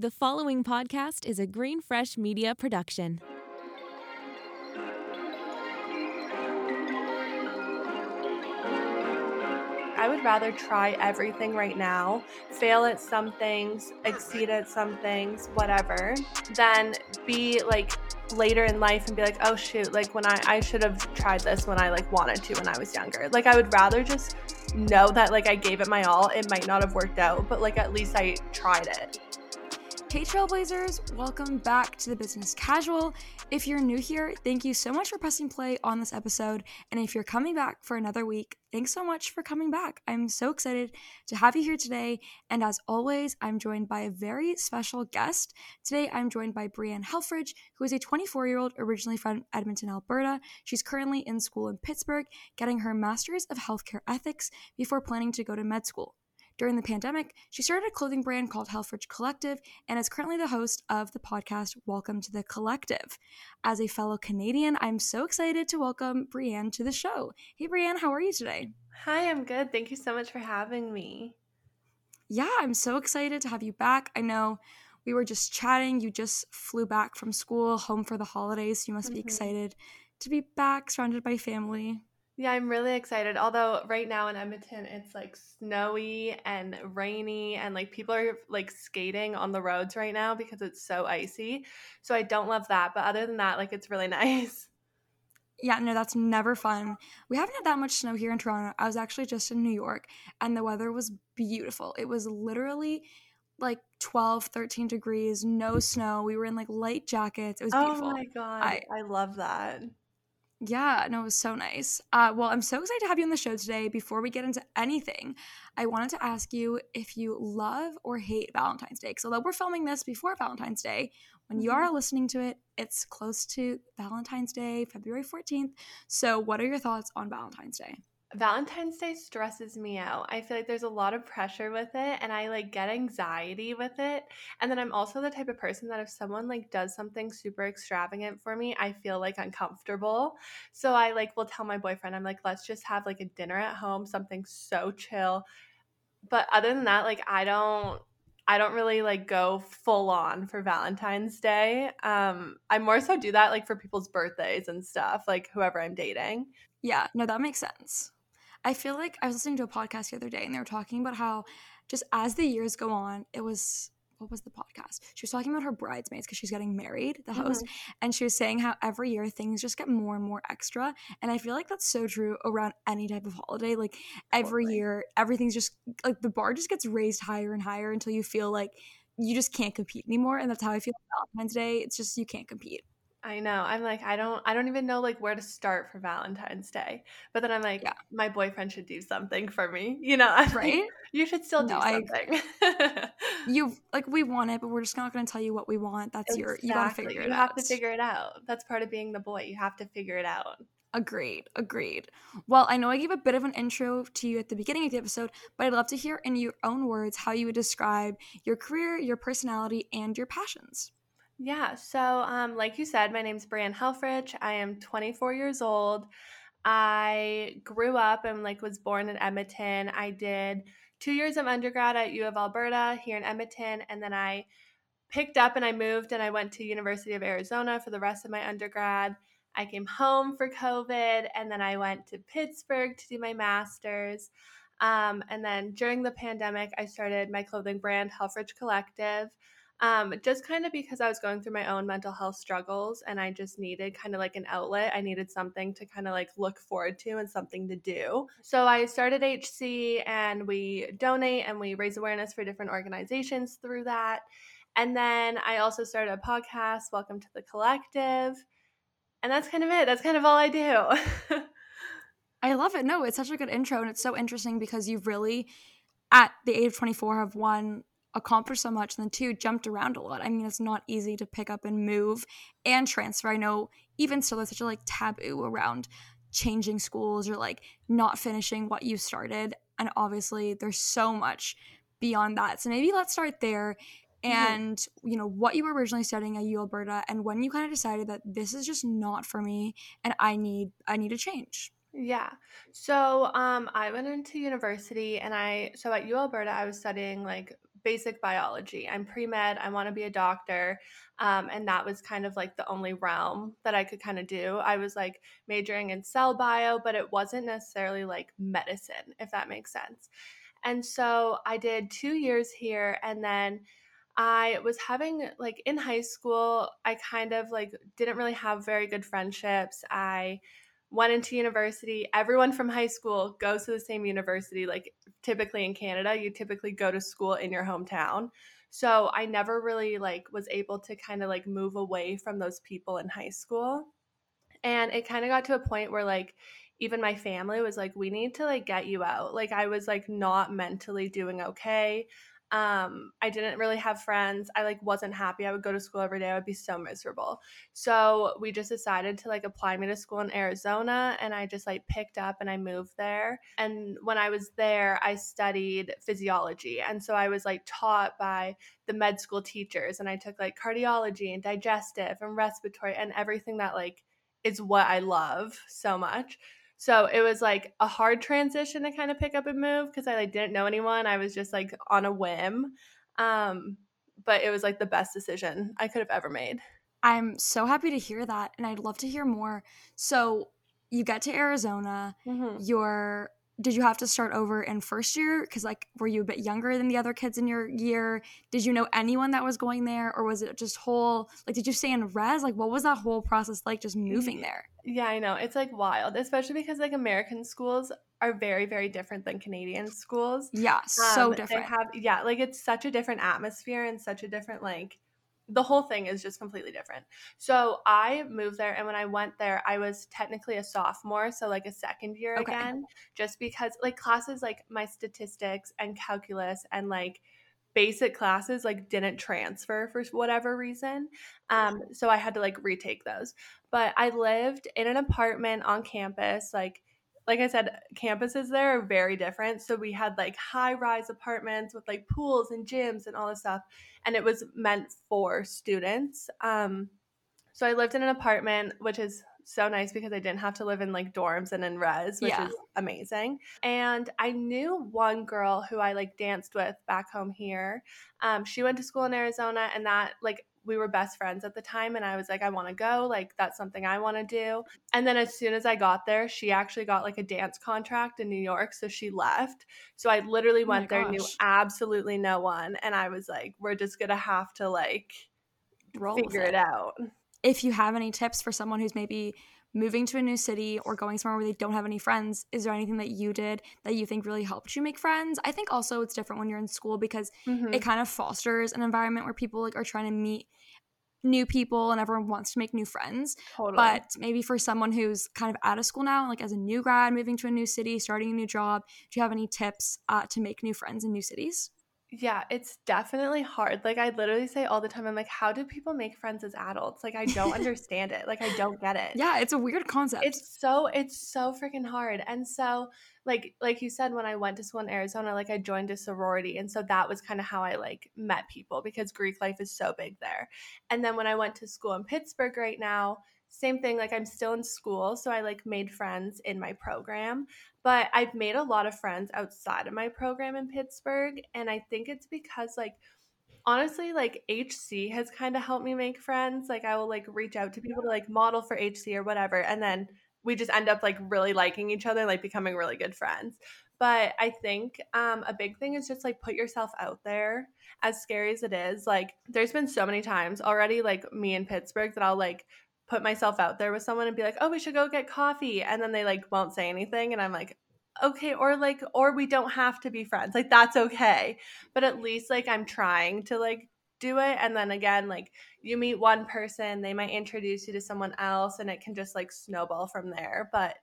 The following podcast is a GreenFresh Media production. I would rather try everything right now, fail at some things, exceed at some things, whatever, than be like later in life and be like, oh shoot, like when I, I should have tried this when I like wanted to when I was younger. Like I would rather just know that like I gave it my all. It might not have worked out, but like at least I tried it. Hey Trailblazers, welcome back to the Business Casual. If you're new here, thank you so much for pressing play on this episode. And if you're coming back for another week, thanks so much for coming back. I'm so excited to have you here today. And as always, I'm joined by a very special guest. Today, I'm joined by Brianne Helfrich, who is a 24 year old originally from Edmonton, Alberta. She's currently in school in Pittsburgh, getting her Master's of Healthcare Ethics before planning to go to med school. During the pandemic, she started a clothing brand called Helfrich Collective and is currently the host of the podcast Welcome to the Collective. As a fellow Canadian, I'm so excited to welcome Brianne to the show. Hey, Brianne, how are you today? Hi, I'm good. Thank you so much for having me. Yeah, I'm so excited to have you back. I know we were just chatting. You just flew back from school, home for the holidays. So you must be mm-hmm. excited to be back, surrounded by family. Yeah, I'm really excited. Although right now in Edmonton it's like snowy and rainy and like people are like skating on the roads right now because it's so icy. So I don't love that, but other than that like it's really nice. Yeah, no, that's never fun. We haven't had that much snow here in Toronto. I was actually just in New York and the weather was beautiful. It was literally like 12, 13 degrees, no snow. We were in like light jackets. It was oh beautiful. Oh my god. I, I love that. Yeah, no, it was so nice. Uh, well, I'm so excited to have you on the show today. Before we get into anything, I wanted to ask you if you love or hate Valentine's Day. Because although we're filming this before Valentine's Day, when you mm-hmm. are listening to it, it's close to Valentine's Day, February 14th. So, what are your thoughts on Valentine's Day? Valentine's Day stresses me out. I feel like there's a lot of pressure with it and I like get anxiety with it. And then I'm also the type of person that if someone like does something super extravagant for me, I feel like uncomfortable. So I like will tell my boyfriend I'm like let's just have like a dinner at home, something so chill. But other than that, like I don't I don't really like go full on for Valentine's Day. Um I more so do that like for people's birthdays and stuff, like whoever I'm dating. Yeah, no, that makes sense. I feel like I was listening to a podcast the other day and they were talking about how just as the years go on, it was what was the podcast? She was talking about her bridesmaids because she's getting married, the host, mm-hmm. and she was saying how every year things just get more and more extra. And I feel like that's so true around any type of holiday. Like every totally. year, everything's just like the bar just gets raised higher and higher until you feel like you just can't compete anymore. And that's how I feel about Valentine's Day. It's just you can't compete. I know. I'm like, I don't I don't even know like where to start for Valentine's Day. But then I'm like, yeah. my boyfriend should do something for me. You know, I'm right? Like, you should still do no, something. you like we want it, but we're just not gonna tell you what we want. That's exactly. your you gotta figure it you out. You have to figure it out. That's part of being the boy. You have to figure it out. Agreed, agreed. Well, I know I gave a bit of an intro to you at the beginning of the episode, but I'd love to hear in your own words how you would describe your career, your personality, and your passions. Yeah. So, um, like you said, my name's Brianne Helfrich. I am 24 years old. I grew up and like was born in Edmonton. I did two years of undergrad at U of Alberta here in Edmonton, and then I picked up and I moved and I went to University of Arizona for the rest of my undergrad. I came home for COVID, and then I went to Pittsburgh to do my master's. Um, and then during the pandemic, I started my clothing brand, Helfrich Collective um, just kind of because I was going through my own mental health struggles and I just needed kind of like an outlet. I needed something to kind of like look forward to and something to do. So I started HC and we donate and we raise awareness for different organizations through that. And then I also started a podcast, Welcome to the Collective. And that's kind of it. That's kind of all I do. I love it. No, it's such a good intro and it's so interesting because you've really at the age of 24 have won accomplished so much and then two jumped around a lot i mean it's not easy to pick up and move and transfer i know even still there's such a like taboo around changing schools or like not finishing what you started and obviously there's so much beyond that so maybe let's start there and mm-hmm. you know what you were originally studying at U Alberta and when you kind of decided that this is just not for me and I need I need a change. Yeah. So um I went into university and I so at U Alberta I was studying like basic biology. I'm pre med, I want to be a doctor. Um, and that was kind of like the only realm that I could kind of do. I was like majoring in cell bio, but it wasn't necessarily like medicine, if that makes sense. And so I did two years here and then I was having like in high school, I kind of like didn't really have very good friendships. I went into university. Everyone from high school goes to the same university. Like typically in Canada, you typically go to school in your hometown. So I never really like was able to kind of like move away from those people in high school. And it kind of got to a point where like even my family was like we need to like get you out. Like I was like not mentally doing okay um i didn't really have friends. I like wasn't happy. I would go to school every day. I would be so miserable. So we just decided to like apply me to school in arizona and i just like picked up and i moved there. And when i was there i studied physiology. And so i was like taught by the med school teachers and i took like cardiology and digestive and respiratory and everything that like is what i love so much so it was like a hard transition to kind of pick up and move because I like didn't know anyone. I was just like on a whim. Um, but it was like the best decision I could have ever made. I'm so happy to hear that and I'd love to hear more. So you get to Arizona, mm-hmm. you're did you have to start over in first year? Because like were you a bit younger than the other kids in your year? Did you know anyone that was going there or was it just whole like did you stay in res? Like what was that whole process like just moving there? yeah i know. It's like wild especially because like american schools are very very different than canadian schools. Yeah so um, different. they have yeah like it's such a different atmosphere and such a different like the whole thing is just completely different. So I moved there, and when I went there, I was technically a sophomore, so like a second year okay. again, just because like classes like my statistics and calculus and like basic classes like didn't transfer for whatever reason. Um, so I had to like retake those. But I lived in an apartment on campus, like like I said, campuses there are very different. So we had like high rise apartments with like pools and gyms and all this stuff. And it was meant for students. Um, so I lived in an apartment, which is so nice because I didn't have to live in like dorms and in res, which yeah. is amazing. And I knew one girl who I like danced with back home here. Um, she went to school in Arizona, and that like we were best friends at the time and I was like I want to go like that's something I want to do. And then as soon as I got there, she actually got like a dance contract in New York so she left. So I literally oh went there gosh. knew absolutely no one and I was like we're just going to have to like Roll figure it. it out. If you have any tips for someone who's maybe moving to a new city or going somewhere where they don't have any friends, is there anything that you did that you think really helped you make friends? I think also it's different when you're in school because mm-hmm. it kind of fosters an environment where people like are trying to meet new people and everyone wants to make new friends. Totally. But maybe for someone who's kind of out of school now, like as a new grad, moving to a new city, starting a new job, do you have any tips uh, to make new friends in new cities? Yeah, it's definitely hard. Like I literally say all the time, I'm like, how do people make friends as adults? Like I don't understand it. Like I don't get it. Yeah, it's a weird concept. It's so it's so freaking hard. And so like like you said, when I went to school in Arizona, like I joined a sorority. And so that was kind of how I like met people because Greek life is so big there. And then when I went to school in Pittsburgh right now, same thing like i'm still in school so i like made friends in my program but i've made a lot of friends outside of my program in pittsburgh and i think it's because like honestly like hc has kind of helped me make friends. Like i will like reach out to people to like model for hc or whatever and then we just end up like really liking each other like becoming really good friends. But i think um, a big thing is just like put yourself out there. As scary as it is like there's been so many times already like me in pittsburgh that i'll like put myself out there with someone and be like, "Oh, we should go get coffee." And then they like won't say anything and I'm like, "Okay, or like or we don't have to be friends. Like that's okay." But at least like I'm trying to like do it and then again like you meet one person, they might introduce you to someone else and it can just like snowball from there. But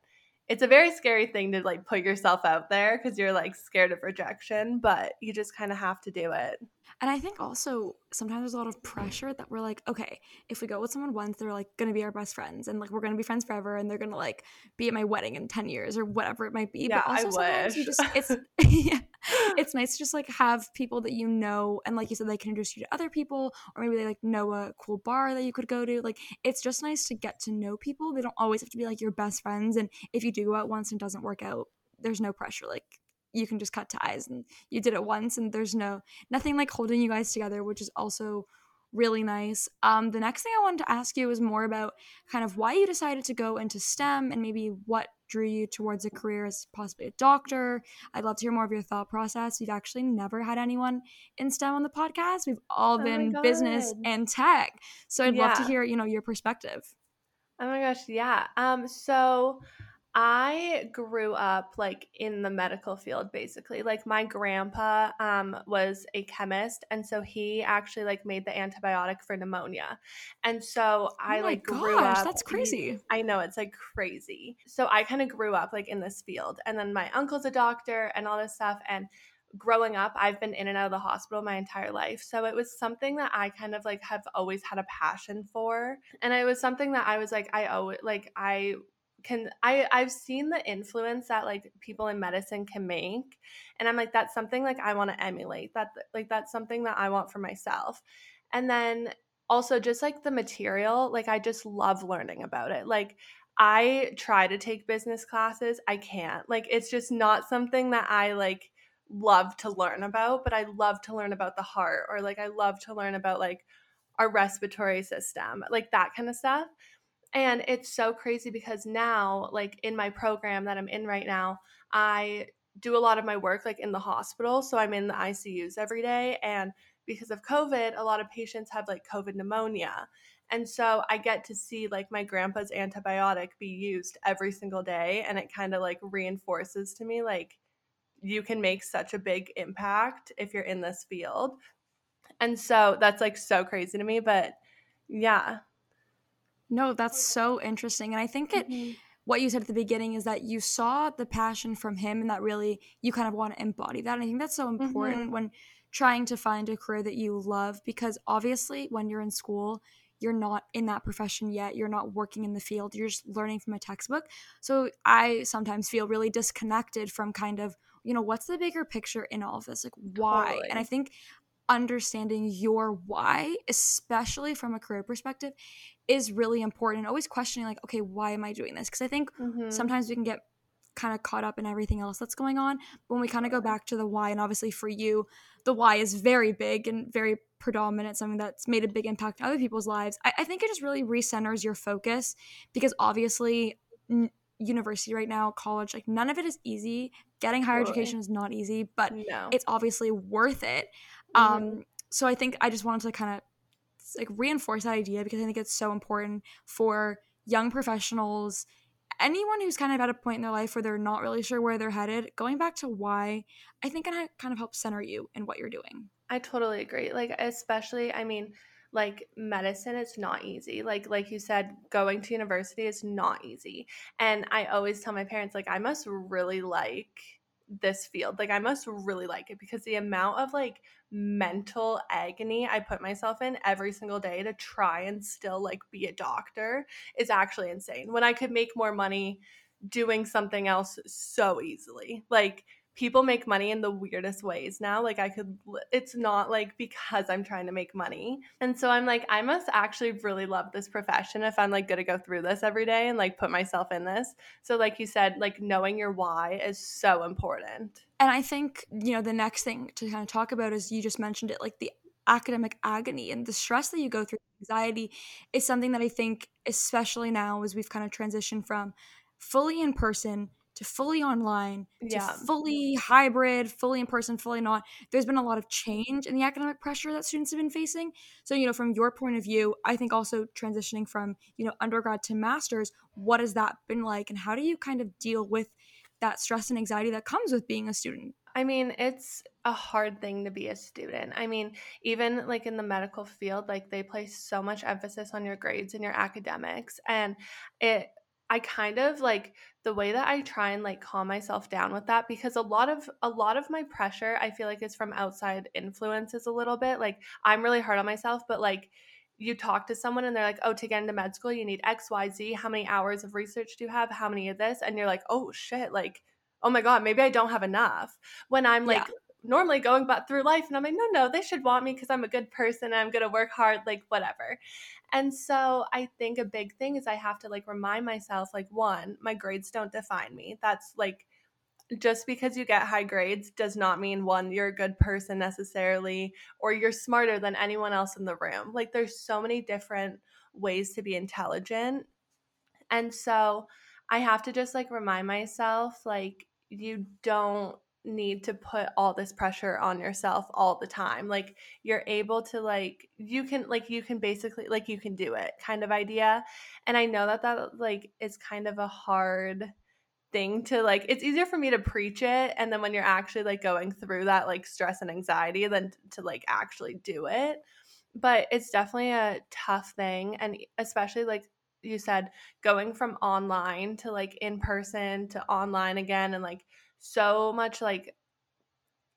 it's a very scary thing to like put yourself out there because you're like scared of rejection, but you just kind of have to do it. And I think also sometimes there's a lot of pressure that we're like, okay, if we go with someone once, they're like gonna be our best friends and like we're gonna be friends forever and they're gonna like be at my wedding in 10 years or whatever it might be. Yeah, but also I sometimes wish. you just it's yeah, it's nice to just like have people that you know and like you said, they can introduce you to other people or maybe they like know a cool bar that you could go to. Like it's just nice to get to know people. They don't always have to be like your best friends. And if you do go out once and doesn't work out, there's no pressure. Like you can just cut ties and you did it once and there's no nothing like holding you guys together which is also really nice. Um the next thing i wanted to ask you was more about kind of why you decided to go into stem and maybe what drew you towards a career as possibly a doctor. I'd love to hear more of your thought process. We've actually never had anyone in stem on the podcast. We've all Oh been business and tech. So i'd love to hear you know your perspective. Oh my gosh, yeah. Um, so I grew up like in the medical field basically. Like my grandpa um was a chemist and so he actually like made the antibiotic for pneumonia. And so I oh my like grew gosh up that's crazy I know it's like crazy. So I kind of grew up like in this field. And then my uncle's a doctor and all this stuff. And growing up, I've been in and out of the hospital my entire life. So it was something that I kind of like have always had a passion for. And it was something that I was like, I owe it. Like I can I I've seen the influence that like people in medicine can make and I'm like that's something like I want to emulate that like that's something that I want for myself. And then also just like the material like I just love learning about it like I try to take business classes I can't like it's just not something that I like love to learn about but I love to learn about the heart or like I love to learn about like our respiratory system like that kind of stuff and it's so crazy because now, like in my program that I'm in right now, I do a lot of my work like in the hospital. So I'm in the ICUs every day. And because of COVID, a lot of patients have like COVID pneumonia. And so I get to see like my grandpa's antibiotic be used every single day. And it kind of like reinforces to me like you can make such a big impact if you're in this field. And so that's like so crazy to me. But yeah. No that's so interesting and i think it Mhm. what you said at the beginning is that you saw the passion from him and that really you kind of want to embody that. And I think that's so important when trying to find a career that you love because obviously when you're in school, you're not in that profession yet. You're not working in the field. You're just learning from a textbook. So I sometimes feel really disconnected from kind of, you know, what's the bigger picture in all of this? Like why? Totally. And I think understanding your why, especially from a career perspective, is really important. And always questioning like, okay, why am I doing this? Because I think Mhm. sometimes we can get kind of caught up in everything else that's going on. But when we kind of go back to the why, and obviously for you, the why is very big and very predominant, something that's made a big impact in other people's lives. I, I think it just really recenters your focus because obviously, n- university right now, college, like none of it is easy. Getting higher Totally. education is not easy, but no. it's obviously worth it. Mhm. Um, so I think I just wanted to kind of like reinforce that idea because I think it's so important for young professionals, anyone who's kind of at a point in their life where they're not really sure where they're headed. Going back to why, I think it kind of helps center you in what you're doing. I totally agree. Like especially, I mean, like medicine is not easy. Like like you said, going to university is not easy. And I always tell my parents like I must really like this field. Like I must really like it because the amount of like mental agony I put myself in every single day to try and still like be a doctor is actually insane. When I could make more money doing something else so easily. Like people make money in the weirdest ways now. Like I could it's not like because I'm trying to make money. And so I'm like I must actually really love this profession if I'm like going to go through this every day and like put myself in this. So like you said, like knowing your why is so important. And I think, you know, the next thing to kind of talk about is you just mentioned it like the academic agony and the stress that you go through, anxiety is something that I think, especially now as we've kind of transitioned from fully in person to fully online to Yeah. fully hybrid, fully in person, fully not. There's been a lot of change in the academic pressure that students have been facing. So, you know, from your point of view, I think also transitioning from, you know, undergrad to masters, what has that been like and how do you kind of deal with that stress and anxiety that comes with being a student? I mean, it's a hard thing to be a student. I mean, even like in the medical field, like they place so much emphasis on your grades and your academics. And it, I kind of like the way that I try and like calm myself down with that because a lot of a lot of my pressure I feel like is from outside influences a little bit. Like I'm really hard on myself, but like you talk to someone and they're like, "Oh, to get into med school, you need X, Y, Z. How many hours of research do you have? How many of this?" And you're like, "Oh shit!" Like, "Oh my god, maybe I don't have enough." When I'm like Yeah. Normally going but through life, and I'm like, "No, no, they should want me because I'm a good person. I'm gonna work hard, like whatever." And so I think a big thing is I have to like remind myself, like, one, my grades don't define me. That's like just because you get high grades does not mean one you're a good person necessarily or you're smarter than anyone else in the room like there's so many different ways to be intelligent and so i have to just like remind myself like you don't need to put all this pressure on yourself all the time. Like you're able to like you can like you can basically like you can do it kind of idea. And i know that that like is kind of a hard thing to like it's easier for me to preach it and then when you're actually like going through that like stress and anxiety than to like actually do it. But it's definitely a tough thing and especially like you said going from online to like in person to online again and like so much like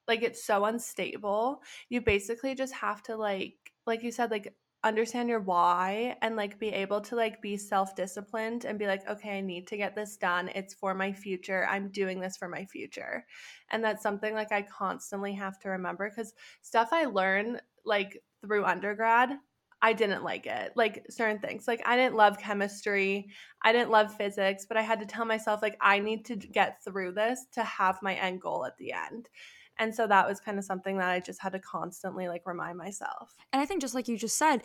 like it's so unstable. You basically just have to like like you said like understand your why and like be able to like be self-disciplined and be like okay I need to get this done. It's for my future. I'm doing this for my future. And that's something like I constantly have to remember cuz stuff I learn like through undergrad I didn't like it like certain things like I didn't love chemistry I didn't love physics but I had to tell myself like I need to get through this to have my end goal at the end and so that was kind of something that I just had to constantly like remind myself. And I think just like you just said,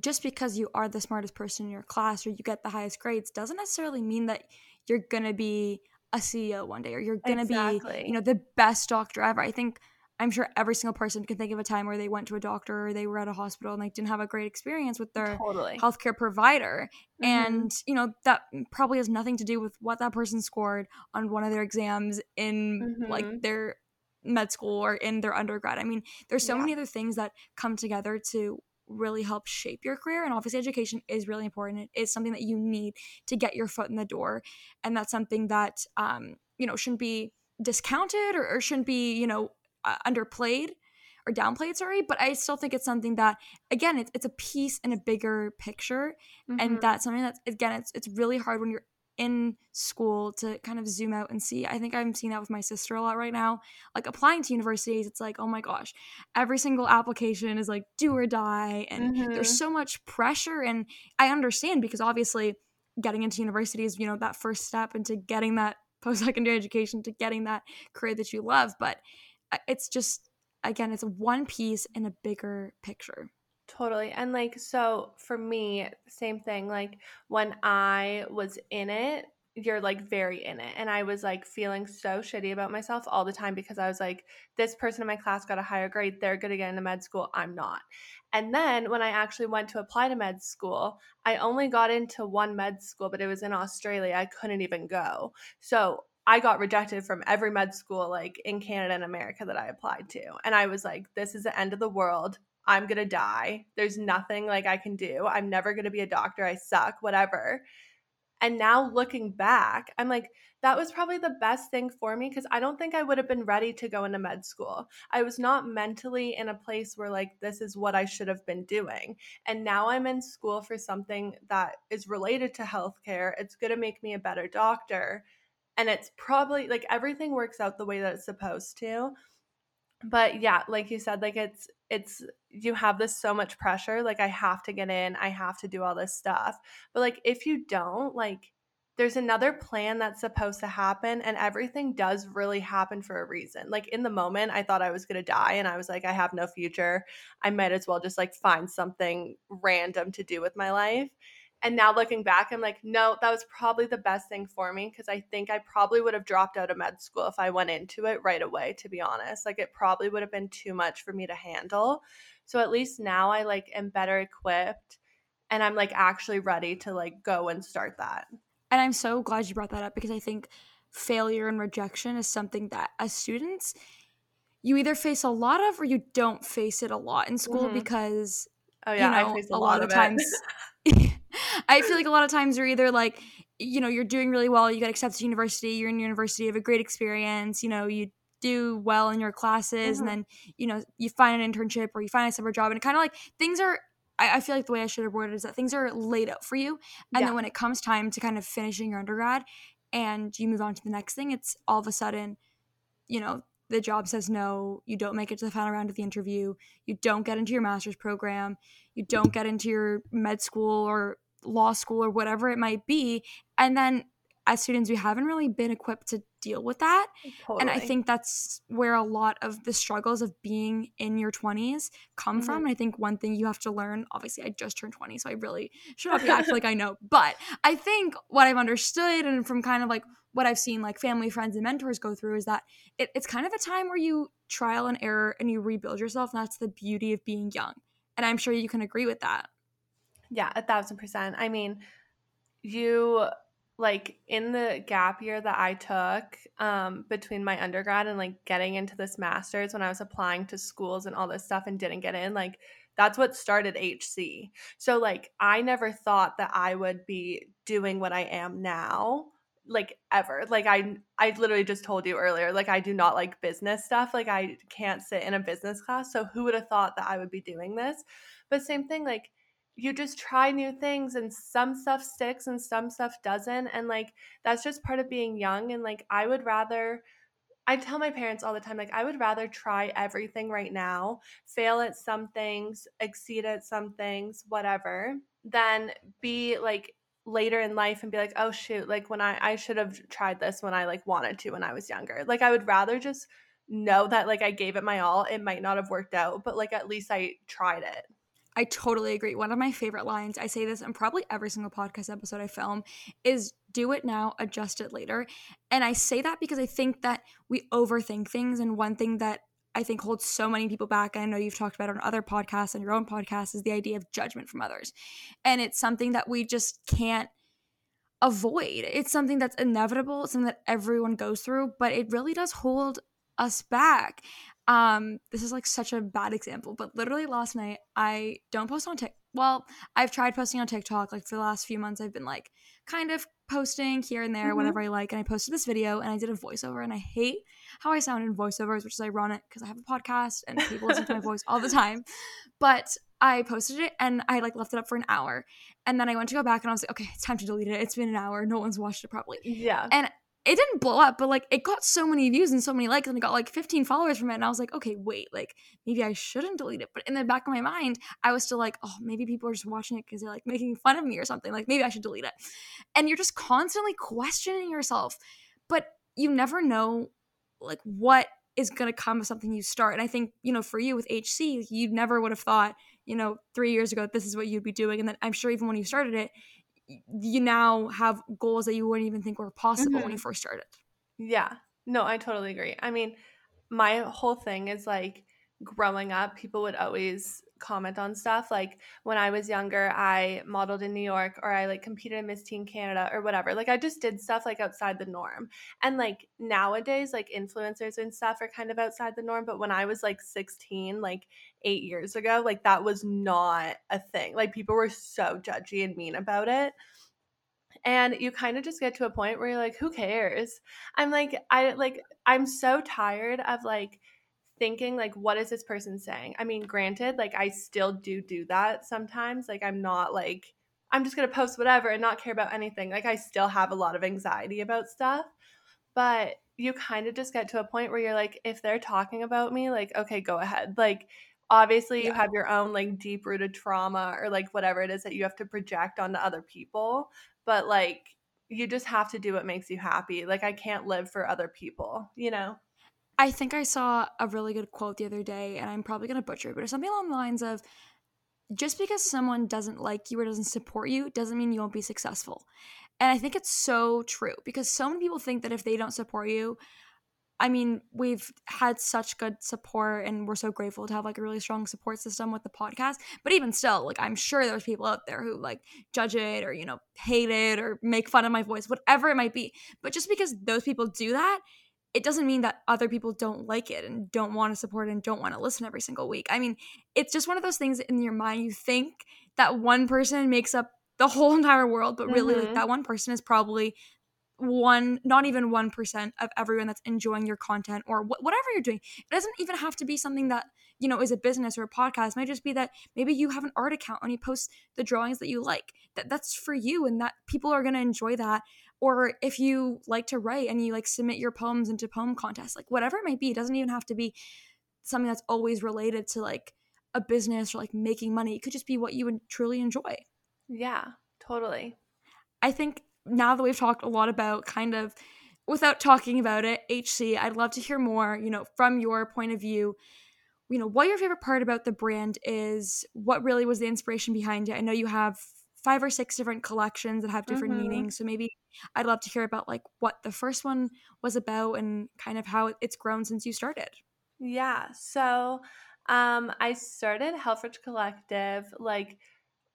just because you are the smartest person in your class or you get the highest grades doesn't necessarily mean that you're going to be a CEO one day or you're going to exactly. be, you know, the best doctor ever. I think I'm sure every single person can think of a time where they went to a doctor or they were at a hospital and they didn't have a great experience with their totally. healthcare provider. Mm-hmm. And, you know, that probably has nothing to do with what that person scored on one of their exams in mm-hmm. like their med school or in their undergrad. I mean, there's so yeah. many other things that come together to really help shape your career and obviously education is really important it is something that you need to get your foot in the door and that's something that um you know shouldn't be discounted or, or shouldn't be you know underplayed or downplayed sorry but i still think it's something that again it's, it's a piece in a bigger picture mm-hmm. and that's something that again it's, it's really hard when you're in school to kind of zoom out and see. I think I'm seeing that with my sister a lot right now. Like applying to universities, it's like, oh my gosh, every single application is like do or die. And mm-hmm. there's so much pressure. And I understand because obviously getting into university is, you know, that first step into getting that post secondary education, to getting that career that you love. But uh, it's just, again, it's one piece in a bigger picture. Totally. And like, so for me, same thing. Like, when I was in it, you're like very in it. And I was like feeling so shitty about myself all the time because I was like, this person in my class got a higher grade. They're going to get into med school. I'm not. And then when I actually went to apply to med school, I only got into one med school, but it was in Australia. I couldn't even go. So I got rejected from every med school like in Canada and America that I applied to. And I was like, this is the end of the world. I'm going to die. There's nothing like I can do. I'm never going to be a doctor. I suck, whatever. And now looking back, I'm like, that was probably the best thing for me because I don't think I would have been ready to go into med school. I was not mentally in a place where, like, this is what I should have been doing. And now I'm in school for something that is related to healthcare. It's going to make me a better doctor. And it's probably like everything works out the way that it's supposed to but yeah like you said like it's it's you have this so much pressure like i have to get in i have to do all this stuff but like if you don't like there's another plan that's supposed to happen and everything does really happen for a reason like in the moment i thought i was going to die and i was like i have no future i might as well just like find something random to do with my life and now looking back, I'm like, no, that was probably the best thing for me because I think I probably would have dropped out of med school if I went into it right away, to be honest. Like, it probably would have been too much for me to handle. So at least now I like am better equipped and I'm like actually ready to like go and start that. And I'm so glad you brought that up because I think failure and rejection is something that as students, you either face a lot of or you don't face it a lot in school mm-hmm. because oh yeah, you know, I face a, a lot, lot, of, times I feel like a lot of times you're either like, you know, you're doing really well, you get accepted to university, you're in university, you have a great experience, you know, you do well in your classes, mm-hmm. and then, you know, you find an internship or you find a summer job, and it kind of like things are I, I, feel like the way I should have worded it is that things are laid out for you. And yeah. then when it comes time to kind of finishing your undergrad and you move on to the next thing, it's all of a sudden, you know, the job says no, you don't make it to the final round of the interview, you don't get into your master's program, you don't get into your med school or law school or whatever it might be. And then as students, we haven't really been equipped to deal with that. Totally. And I think that's where a lot of the struggles of being in your 20s come Mhm. from. And I think one thing you have to learn, obviously, I just turned 20, so I really should not be acting like I know. But I think what I've understood and from kind of like what I've seen like family, friends, and mentors go through is that it, it's kind of a time where you trial and error and you rebuild yourself. And that's the beauty of being young. And I'm sure you can agree with that. Yeah, a thousand percent. I mean, you like in the gap year that I took um, between my undergrad and like getting into this master's when I was applying to schools and all this stuff and didn't get in, like that's what started HC. So like I never thought that I would be doing what I am now like ever like i i literally just told you earlier like i do not like business stuff like i can't sit in a business class so who would have thought that i would be doing this but same thing like you just try new things and some stuff sticks and some stuff doesn't and like that's just part of being young and like i would rather I tell my parents all the time, like, I would rather try everything right now, fail at some things, exceed at some things, whatever, than be like later in life and be like, oh shoot, like when I I should have tried this when I like wanted to when I was younger. Like I would rather just know that like I gave it my all. It might not have worked out, but like at least I tried it. I totally agree. One of my favorite lines, I say this in probably every single podcast episode I film, is do it now, adjust it later. And I say that because I think that we overthink things. And one thing that I think holds so many people back, and I know you've talked about on other podcasts and your own podcast, is the idea of judgment from others. And it's something that we just can't avoid. It's something that's inevitable, it's something that everyone goes through, but it really does hold us back. Um, this is like such a bad example, but literally last night I don't post on TikTok. Well, I've tried posting on TikTok like for the last few months. I've been like kind of posting here and there Mhm. whenever I like, and I posted this video and I did a voiceover, and I hate how I sound in voiceovers, which is ironic because I have a podcast and people listen to my voice all the time. But I posted it and I like left it up for an hour, and then I went to go back and I was like, okay, it's time to delete it. It's been an hour. No one's watched it probably Yeah. and it didn't blow up, but like it got so many views and so many likes, and it got like 15 followers from it. And I was like, okay, wait, like maybe I shouldn't delete it. But in the back of my mind, I was still like, oh, maybe people are just watching it because they're like making fun of me or something. Like maybe I should delete it. And you're just constantly questioning yourself, but you never know like what is going to come of something you start. And I think, you know, for you with HC, you never would have thought, you know, three years ago, this is what you'd be doing. And then I'm sure even when you started it, you now have goals that you wouldn't even think were possible when you mm-hmm. first started. Yeah. No, I totally agree. I mean, my whole thing is like growing up, people would always comment on stuff. Like when I was younger, I modeled in New York or I like competed in Miss Teen Canada or whatever. Like I just did stuff like outside the norm. And like nowadays, like influencers and stuff are kind of outside the norm. But when I was like 16, like eight years ago, like that was not a thing. Like people were so judgy and mean about it. And you kind of just get to a point where you're like, who cares? I'm like, I like, I'm so tired of like thinking, like, what is this person saying? I mean, granted, like, I still do do that sometimes. Like, I'm not like, I'm just going to post whatever and not care about anything. Like, I still have a lot of anxiety about stuff. But you kind of just get to a point where you're like, if they're talking about me, like, okay, go ahead. Like, obviously, you have your own like deep rooted trauma or like whatever it is that you have to project onto other people. But like, you just have to do what makes you happy. Like, I can't live for other people, you know? I think I saw a really good quote the other day, and I'm probably going to butcher it, but it's something along the lines of just because someone doesn't like you or doesn't support you doesn't mean you won't be successful. And I think it's so true because so many people think that if they don't support you, I mean, we've had such good support and we're so grateful to have like a really strong support system with the podcast. But even still, like I'm sure there's people out there who like judge it or, you know, hate it or make fun of my voice, whatever it might be. But just because those people do that, it doesn't mean that other people don't like it and don't want to support and don't want to listen every single week. I mean, it's just one of those things in your mind you think that one person makes up the whole entire world, but really Mhm. like that one person is probably one not even 1% of everyone that's enjoying your content or wh- whatever you're doing it doesn't even have to be something that you know is a business or a podcast it might just be that maybe you have an art account and you post the drawings that you like that that's for you and that people are going to enjoy that or if you like to write and you like submit your poems into poem contests like whatever it might be it doesn't even have to be something that's always related to like a business or like making money it could just be what you would truly enjoy Yeah, totally. I think now that we've talked a lot about kind of without talking about it, HC, I'd love to hear more, you know, from your point of view. You know, what your favorite part about the brand is, what really was the inspiration behind it. I know you have five or six different collections that have different mm-hmm. meanings. So maybe I'd love to hear about like what the first one was about and kind of how it's grown since you started. Yeah. So um I started Helfrich Collective like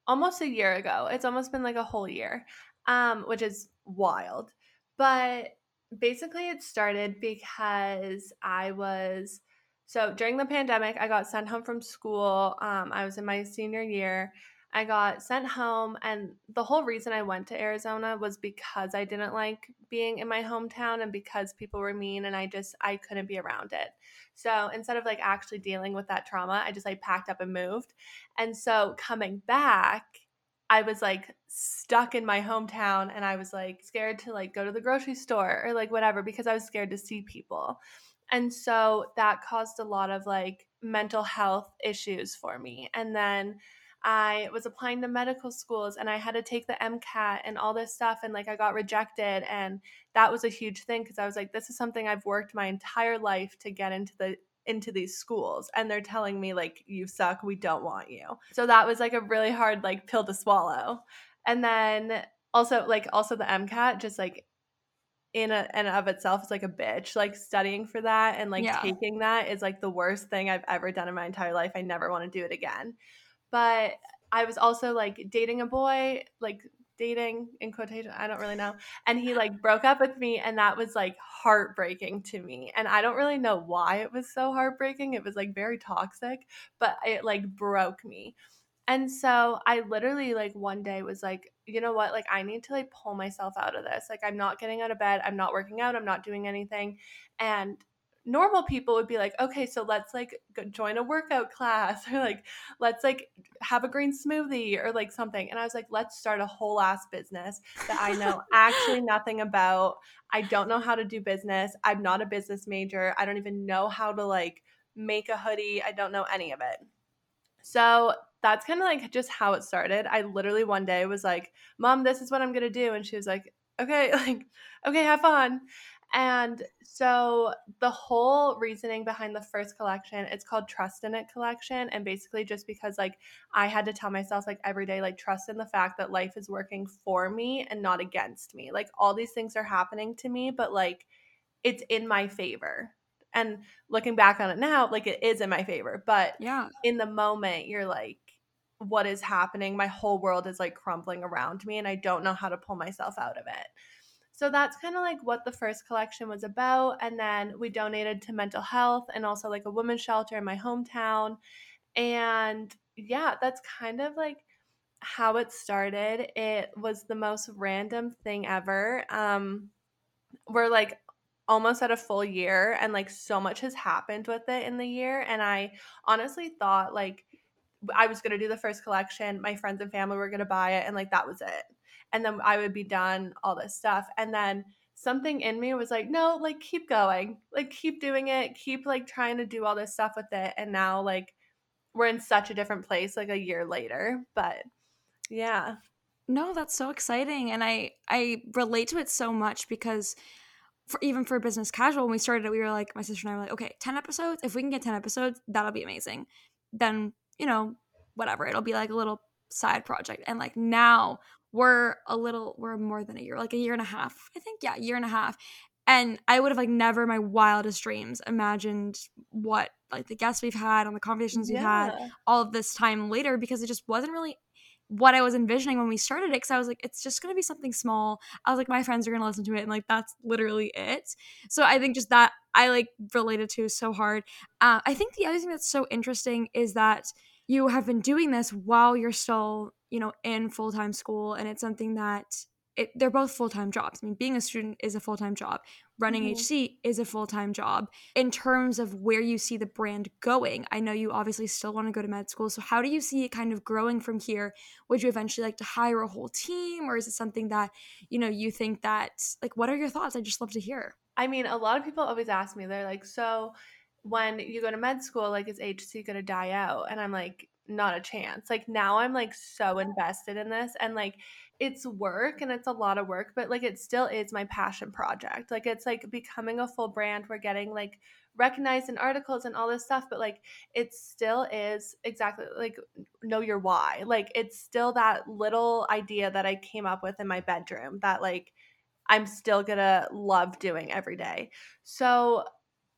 almost a year ago. It's almost been like a whole year. Um, which is wild. But basically it started because I was so during the pandemic, I got sent home from school. Um, I was in my senior year. I got sent home, and the whole reason I went to Arizona was because I didn't like being in my hometown and because people were mean, and I just I couldn't be around it. So instead of like actually dealing with that trauma, I just like packed up and moved. And so coming back, I was like stuck in my hometown and I was like scared to like go to the grocery store or like whatever because I was scared to see people. And so that caused a lot of like mental health issues for me. And then I was applying to medical schools and I had to take the MCAT and all this stuff. And like I got rejected. And that was a huge thing because I was like, this is something I've worked my entire life to get into the into these schools and they're telling me like you suck we don't want you so that was like a really hard like pill to swallow and then also like also the mcat just like in a, and of itself is like a bitch like studying for that and like yeah. taking that is like the worst thing i've ever done in my entire life i never want to do it again but i was also like dating a boy like dating in quotation i don't really know and he like broke up with me and that was like heartbreaking to me and i don't really know why it was so heartbreaking it was like very toxic but it like broke me and so i literally like one day was like you know what? Like i need to like pull myself out of this like i'm not getting out of bed i'm not working out i'm not doing anything and normal people would be like okay so let's like join a workout class or like let's like have a green smoothie or like something and i was like let's start a whole ass business that i know actually nothing about. I don't know how to do business. I'm not a business major. I don't even know how to like make a hoodie. I don't know any of it. So that's kind of like just how it started. I literally one day was like mom this is what i'm gonna do and she was like okay like okay have fun and so the whole reasoning behind the first collection, it's called Trust in It collection. And basically just because like I had to tell myself like every day, like trust in the fact that life is working for me and not against me. Like all these things are happening to me, but like it's in my favor. And looking back on it now, like it is in my favor. But yeah, in the moment, you're like, what is happening? My whole world is like crumbling around me and I don't know how to pull myself out of it. So that's kind of like what the first collection was about. And then we donated to mental health and also like a women's shelter in my hometown. And yeah, that's kind of like how it started. It was the most random thing ever. Um, we're like almost at a full year and like so much has happened with it in the year. And I honestly thought like I was going to do the first collection, my friends and family were going to buy it, and like that was it and then I would be done, all this stuff. And then something in me was like, no, like keep going, like keep doing it, keep like trying to do all this stuff with it. And now, like, we're in such a different place like a year later. But yeah. No, that's so exciting. And I, I relate to it so much because for even for business casual, when we started it, we were like, my sister and I were like, okay, 10 episodes. If we can get 10 episodes, that'll be amazing. Then, you know, whatever. It'll be like a little side project. And like now we're a little we're more than a year like a year and a half i think yeah year and a half and i would have like never in my wildest dreams imagined what like the guests we've had on the conversations we've had all of this time later because it just wasn't really what I was envisioning when we started it because I was like, it's just gonna be something small. I was like, my friends are gonna listen to it, and like that's literally it. So I think just that I like related to so hard. Uh, I think the other thing that's so interesting is that you have been doing this while you're still you know in full-time school and it's something that it, they're both full-time jobs. I mean being a student is a full-time job. Running mm-hmm. hc is a full-time job. In terms of where you see the brand going i know you obviously still want to go to med school so how do you see it kind of growing from here? Would you eventually like to hire a whole team or is it something that you know you think that like what are your thoughts? I just love to hear. I mean a lot of people always ask me they're like so when you go to med school like is hc going to die out? And i'm like not a chance. Like now I'm like so invested in this and like it's work and it's a lot of work, but like it still is my passion project. Like it's like becoming a full brand. We're getting like recognized in articles and all this stuff, but like it still is exactly like know your why. Like it's still that little idea that I came up with in my bedroom that like I'm still gonna love doing every day. So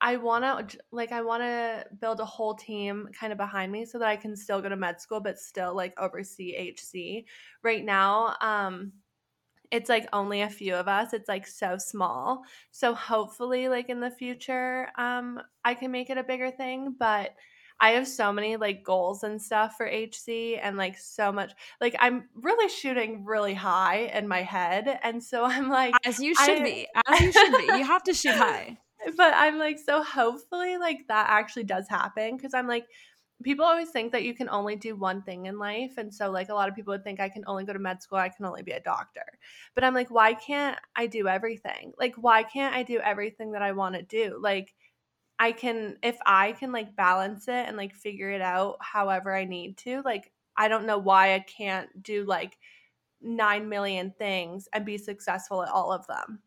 I want to like I want to build a whole team kind of behind me so that I can still go to med school but still like oversee HC. Right now, um it's like only a few of us. It's like so small. So hopefully like in the future um I can make it a bigger thing, but I have so many like goals and stuff for HC and like so much like I'm really shooting really high in my head and so I'm like as you should I, be as you should be you have to shoot high but I'm like, so hopefully, like that actually does happen because I'm like, people always think that you can only do one thing in life. And so, like, a lot of people would think I can only go to med school, I can only be a doctor. But I'm like, why can't I do everything? Like, why can't I do everything that I want to do? Like, I can, if I can like balance it and like figure it out however I need to, like, I don't know why I can't do like 9 million things and be successful at all of them.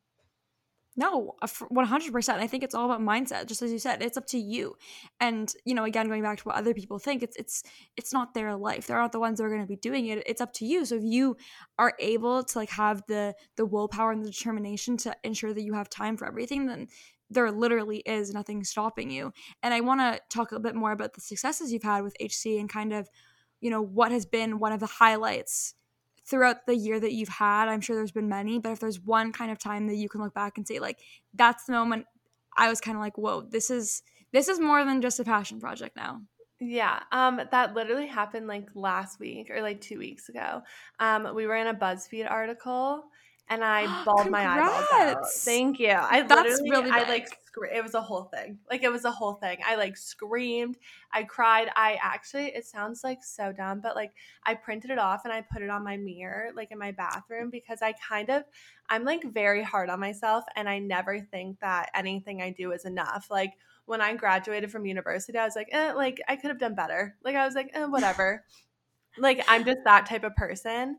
No, 100%. I think it's all about mindset. Just as you said, it's up to you. And, you know, again going back to what other people think, it's it's it's not their life. They're not the ones that are going to be doing it. It's up to you. So if you are able to like have the the willpower and the determination to ensure that you have time for everything, then there literally is nothing stopping you. And I want to talk a bit more about the successes you've had with HC and kind of, you know, what has been one of the highlights throughout the year that you've had i'm sure there's been many but if there's one kind of time that you can look back and say like that's the moment i was kind of like whoa this is this is more than just a passion project now yeah, um, that literally happened like last week or like two weeks ago. Um, we were in a BuzzFeed article and I bawled my eyeballs out. Thank you. I That's really I like, it was a whole thing. Like it was a whole thing. I like screamed. I cried. I actually, it sounds like so dumb, but like I printed it off and I put it on my mirror, like in my bathroom, because I kind of, I'm like very hard on myself and I never think that anything I do is enough. Like when I graduated from university, I was like, eh, like I could have done better. Like I was like, eh, whatever. like I'm just that type of person.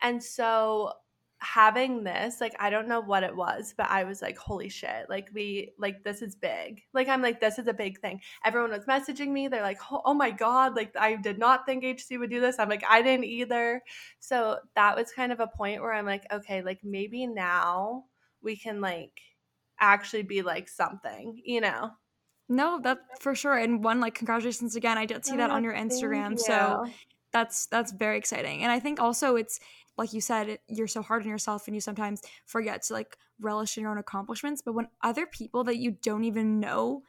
And so having this like i don't know what it was but i was like holy shit like we like this is big. Like i'm like this is a big thing. Everyone was messaging me they're like oh, oh my god like i did not think hc would do this. I'm like i didn't either. So that was kind of a point where i'm like okay like maybe now we can like actually be like something you know? No that for sure and one like congratulations again i did see that oh, on your instagram you. so that's that's very exciting and i think also it's like you said, you're so hard on yourself and you sometimes forget to like relish in your own accomplishments. But when other people that you don't even know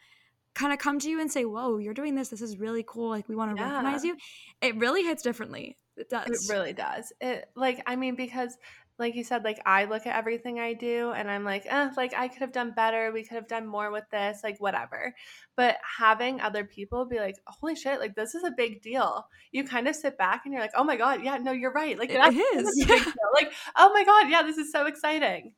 kind of come to you and say, Whoa, you're doing this, this is really cool, like we want to yeah. recognize you, it really hits differently. It does. It really does. It like I mean, because like you said, like I look at everything I do and I'm like, eh, like I could have done better. We could have done more with this, like whatever. But having other people be like, holy shit, like this is a big deal. You kind of sit back and you're like, oh my God, yeah, no, you're right. Like it is. Like, oh my God, yeah, this is so exciting.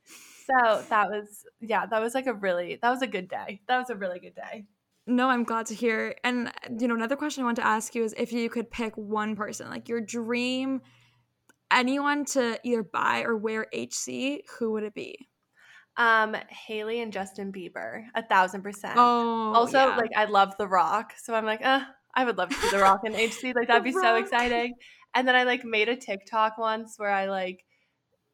So that was, yeah, that was like a really, that was a good day. That was a really good day. No, I'm glad to hear. And, you know, another question I want to ask you is if you could pick one person, like your dream anyone to either buy or wear HC, who would it be? Um, Hailey and Justin Bieber, a thousand percent. Oh, also, yeah. like I love The Rock, so I'm like, uh, I would love to see The Rock in HC. Like that'd be so exciting. And then I like made a TikTok once where I like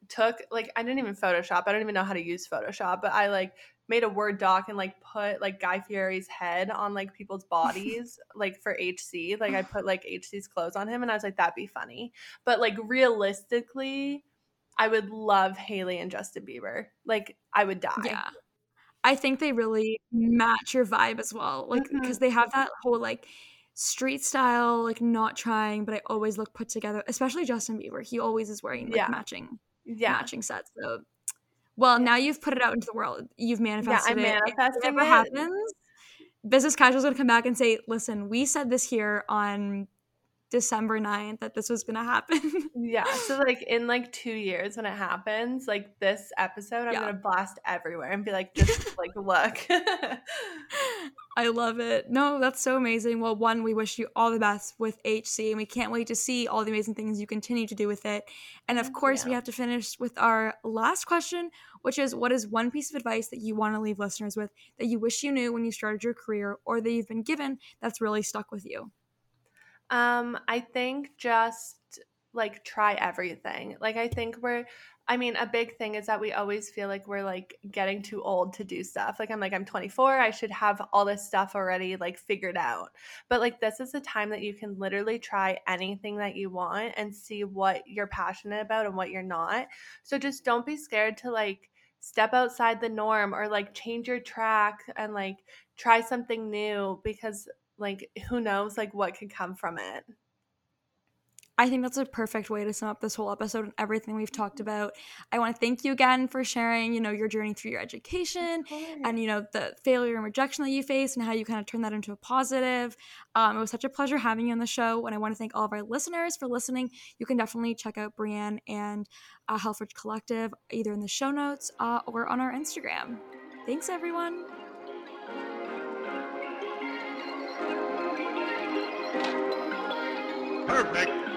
took like I didn't even Photoshop. I don't even know how to use Photoshop, but I like made a word doc and like put like Guy Fieri's head on like people's bodies like for HC. Like I put like HC's clothes on him and I was like that'd be funny. But like realistically, I would love Hailey and Justin Bieber. Like I would die. Yeah. I think they really match your vibe as well. Like because mm-hmm. they have that whole like street style, like not trying, but I always look put together. Especially Justin Bieber. He always is wearing like yeah. matching yeah. matching sets. So well, now you've put it out into the world. You've manifested yeah, I'm it. Manifesting if it happens, business casual is going to come back and say, "Listen, we said this here on December 9th that this was going to happen. yeah. So, like, in like two years when it happens, like this episode, I'm yeah. going to blast everywhere and be like, just like, look. I love it. No, that's so amazing. Well, one, we wish you all the best with HC, and we can't wait to see all the amazing things you continue to do with it. And of course, we have to finish with our last question, which is what is one piece of advice that you want to leave listeners with that you wish you knew when you started your career or that you've been given that's really stuck with you? Um, I think just like try everything. Like I think we're I mean, a big thing is that we always feel like we're like getting too old to do stuff. Like I'm like I'm 24, I should have all this stuff already like figured out. But like this is a time that you can literally try anything that you want and see what you're passionate about and what you're not. So just don't be scared to like step outside the norm or like change your track and like try something new because like who knows like what could come from it. I think that's a perfect way to sum up this whole episode and everything we've talked about. I want to thank you again for sharing, you know, your journey through your education and, you know, the failure and rejection that you faced and how you kind of turned that into a positive. Um, it was such a pleasure having you on the show. And I want to thank all of our listeners for listening. You can definitely check out Brianne and uh, Helfrich Collective either in the show notes uh, or on our Instagram. Thanks, everyone. Perfect.